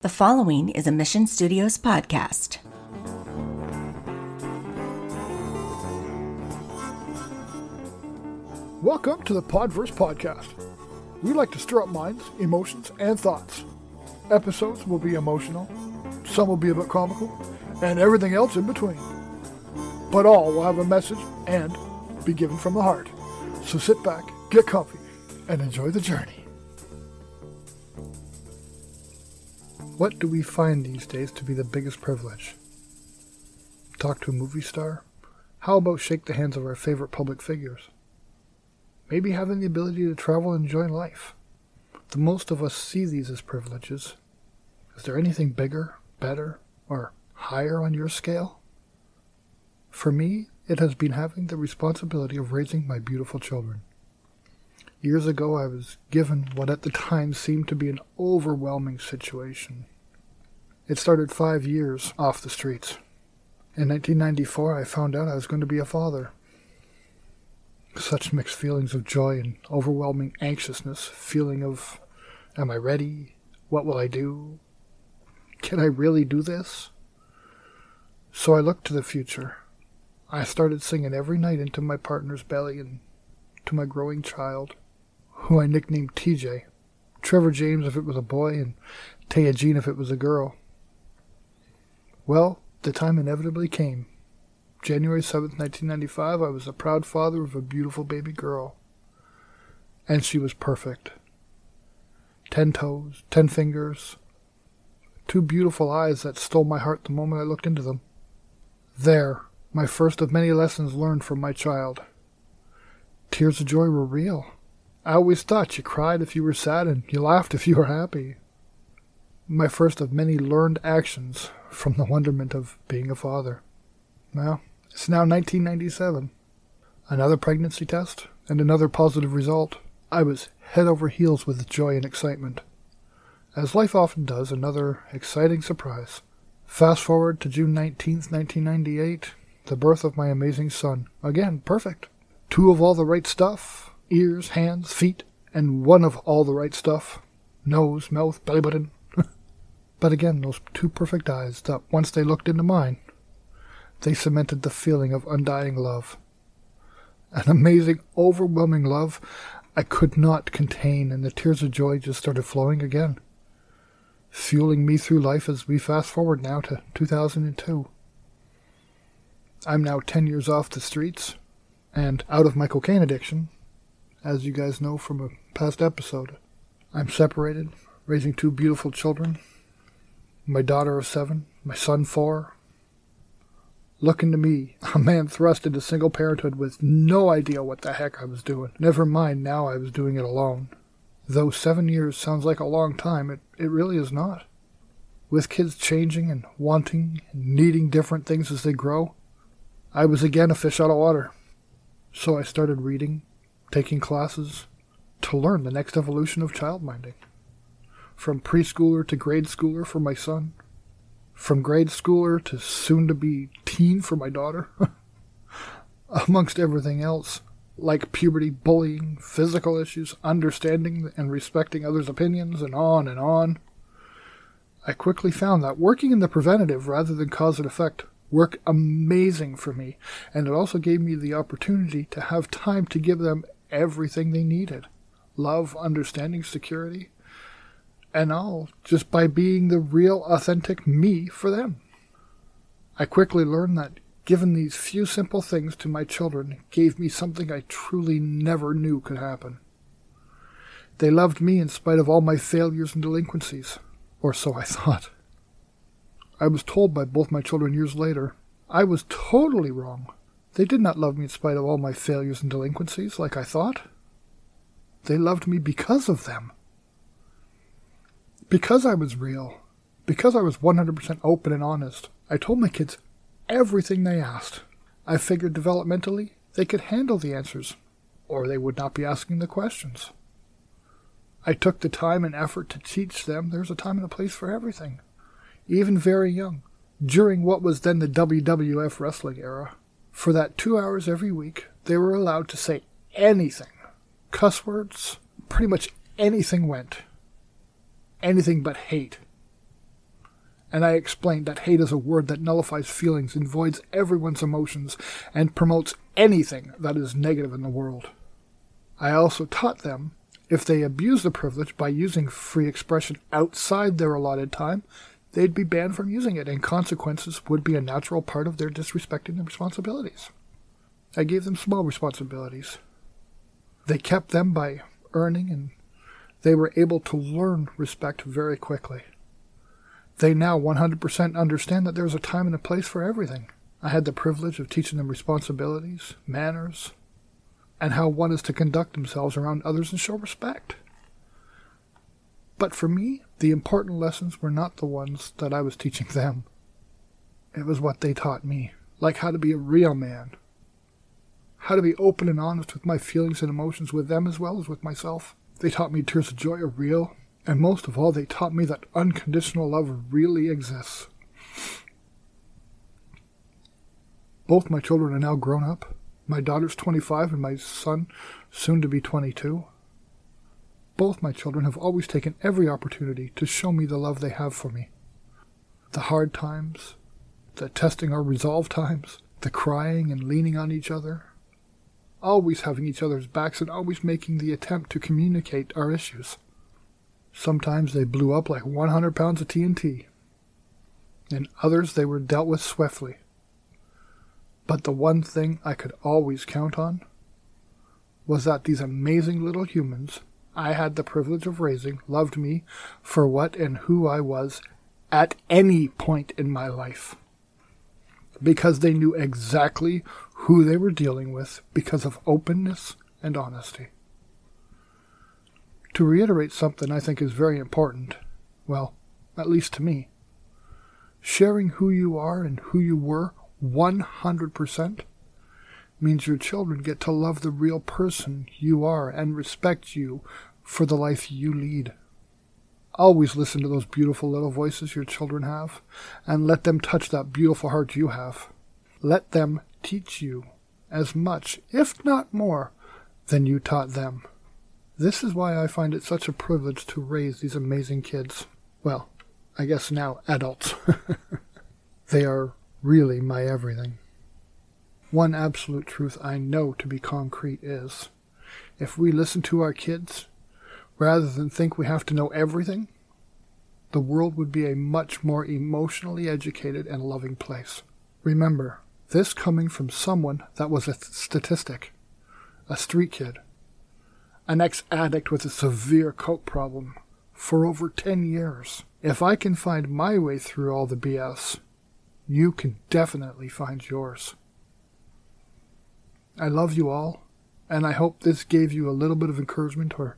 The following is a Mission Studios podcast. Welcome to the Podverse Podcast. We like to stir up minds, emotions, and thoughts. Episodes will be emotional, some will be a bit comical, and everything else in between. But all will have a message and be given from the heart. So sit back, get comfy, and enjoy the journey. What do we find these days to be the biggest privilege? Talk to a movie star? How about shake the hands of our favorite public figures? Maybe having the ability to travel and enjoy life. The most of us see these as privileges. Is there anything bigger, better, or higher on your scale? For me, it has been having the responsibility of raising my beautiful children. Years ago, I was given what at the time seemed to be an overwhelming situation. It started five years off the streets. In 1994, I found out I was going to be a father. Such mixed feelings of joy and overwhelming anxiousness, feeling of, am I ready? What will I do? Can I really do this? So I looked to the future. I started singing every night into my partner's belly and to my growing child who I nicknamed TJ. Trevor James if it was a boy, and Taya Jean if it was a girl. Well, the time inevitably came. January 7th, 1995, I was the proud father of a beautiful baby girl. And she was perfect. Ten toes, ten fingers, two beautiful eyes that stole my heart the moment I looked into them. There, my first of many lessons learned from my child. Tears of joy were real. I always thought you cried if you were sad and you laughed if you were happy. My first of many learned actions from the wonderment of being a father. Well, it's now 1997. Another pregnancy test and another positive result. I was head over heels with joy and excitement. As life often does, another exciting surprise. Fast forward to June 19th, 1998, the birth of my amazing son. Again, perfect. Two of all the right stuff, ears, hands, feet, and one of all the right stuff nose, mouth, belly button. but again, those two perfect eyes that once they looked into mine, they cemented the feeling of undying love. An amazing, overwhelming love I could not contain, and the tears of joy just started flowing again, fueling me through life as we fast forward now to 2002. I'm now 10 years off the streets and out of my cocaine addiction, as you guys know from a past episode. I'm separated, raising two beautiful children my daughter of seven, my son four. Looking to me, a man thrust into single parenthood with no idea what the heck I was doing. Never mind now I was doing it alone. Though seven years sounds like a long time, it, it really is not. With kids changing and wanting and needing different things as they grow, I was again a fish out of water. So I started reading, taking classes to learn the next evolution of childminding. From preschooler to grade schooler for my son, from grade schooler to soon to be teen for my daughter, amongst everything else, like puberty, bullying, physical issues, understanding and respecting others' opinions, and on and on. I quickly found that working in the preventative rather than cause and effect worked amazing for me, and it also gave me the opportunity to have time to give them everything they needed love, understanding, security, and all just by being the real, authentic me for them. I quickly learned that giving these few simple things to my children gave me something I truly never knew could happen. They loved me in spite of all my failures and delinquencies, or so I thought. I was told by both my children years later I was totally wrong. They did not love me in spite of all my failures and delinquencies, like I thought. They loved me because of them. Because I was real. Because I was 100% open and honest. I told my kids everything they asked. I figured developmentally they could handle the answers, or they would not be asking the questions. I took the time and effort to teach them there's a time and a place for everything, even very young, during what was then the WWF wrestling era. For that two hours every week, they were allowed to say anything. Cuss words, pretty much anything went. Anything but hate. and I explained that hate is a word that nullifies feelings and voids everyone's emotions and promotes anything that is negative in the world. I also taught them if they abuse the privilege by using free expression outside their allotted time, they'd be banned from using it, and consequences would be a natural part of their disrespecting their responsibilities. I gave them small responsibilities. They kept them by earning, and they were able to learn respect very quickly. They now 100% understand that there's a time and a place for everything. I had the privilege of teaching them responsibilities, manners, and how one is to conduct themselves around others and show respect. But for me, the important lessons were not the ones that I was teaching them. It was what they taught me, like how to be a real man, how to be open and honest with my feelings and emotions with them as well as with myself. They taught me tears of joy are real, and most of all, they taught me that unconditional love really exists. Both my children are now grown up. My daughter's 25 and my son, soon to be 22. Both my children have always taken every opportunity to show me the love they have for me. The hard times, the testing our resolve times, the crying and leaning on each other, always having each other's backs and always making the attempt to communicate our issues. Sometimes they blew up like 100 pounds of TNT. In others, they were dealt with swiftly. But the one thing I could always count on was that these amazing little humans I had the privilege of raising loved me for what and who I was at any point in my life. Because they knew exactly who they were dealing with because of openness and honesty. To reiterate something I think is very important, well, at least to me, sharing who you are and who you were 100% means your children get to love the real person you are and respect you for the life you lead. Always listen to those beautiful little voices your children have and let them touch that beautiful heart you have. Let them teach you as much, if not more, than you taught them. This is why I find it such a privilege to raise these amazing kids. Well, I guess now adults. they are really my everything. One absolute truth I know to be concrete is if we listen to our kids, rather than think we have to know everything, the world would be a much more emotionally educated and loving place. Remember, this coming from someone that was a statistic, a street kid, an ex addict with a severe coke problem for over 10 years. If I can find my way through all the BS, you can definitely find yours. I love you all, and I hope this gave you a little bit of encouragement, or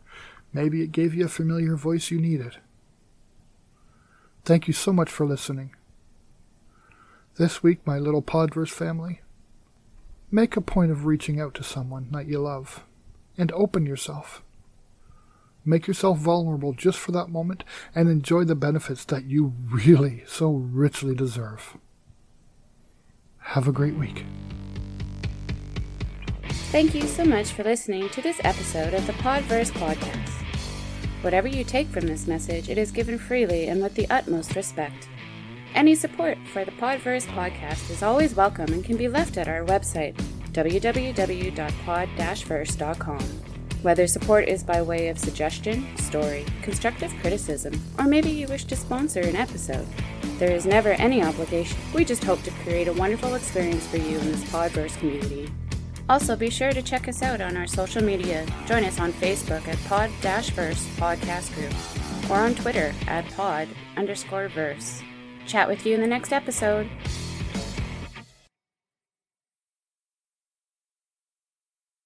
maybe it gave you a familiar voice you needed. Thank you so much for listening. This week, my little Podverse family, make a point of reaching out to someone that you love and open yourself. Make yourself vulnerable just for that moment and enjoy the benefits that you really so richly deserve. Have a great week. Thank you so much for listening to this episode of the Podverse Podcast. Whatever you take from this message, it is given freely and with the utmost respect. Any support for the Podverse podcast is always welcome and can be left at our website, www.pod-verse.com. Whether support is by way of suggestion, story, constructive criticism, or maybe you wish to sponsor an episode, there is never any obligation. We just hope to create a wonderful experience for you in this Podverse community. Also, be sure to check us out on our social media. Join us on Facebook at Pod-Verse Podcast Group or on Twitter at Pod underscore Verse. Chat with you in the next episode.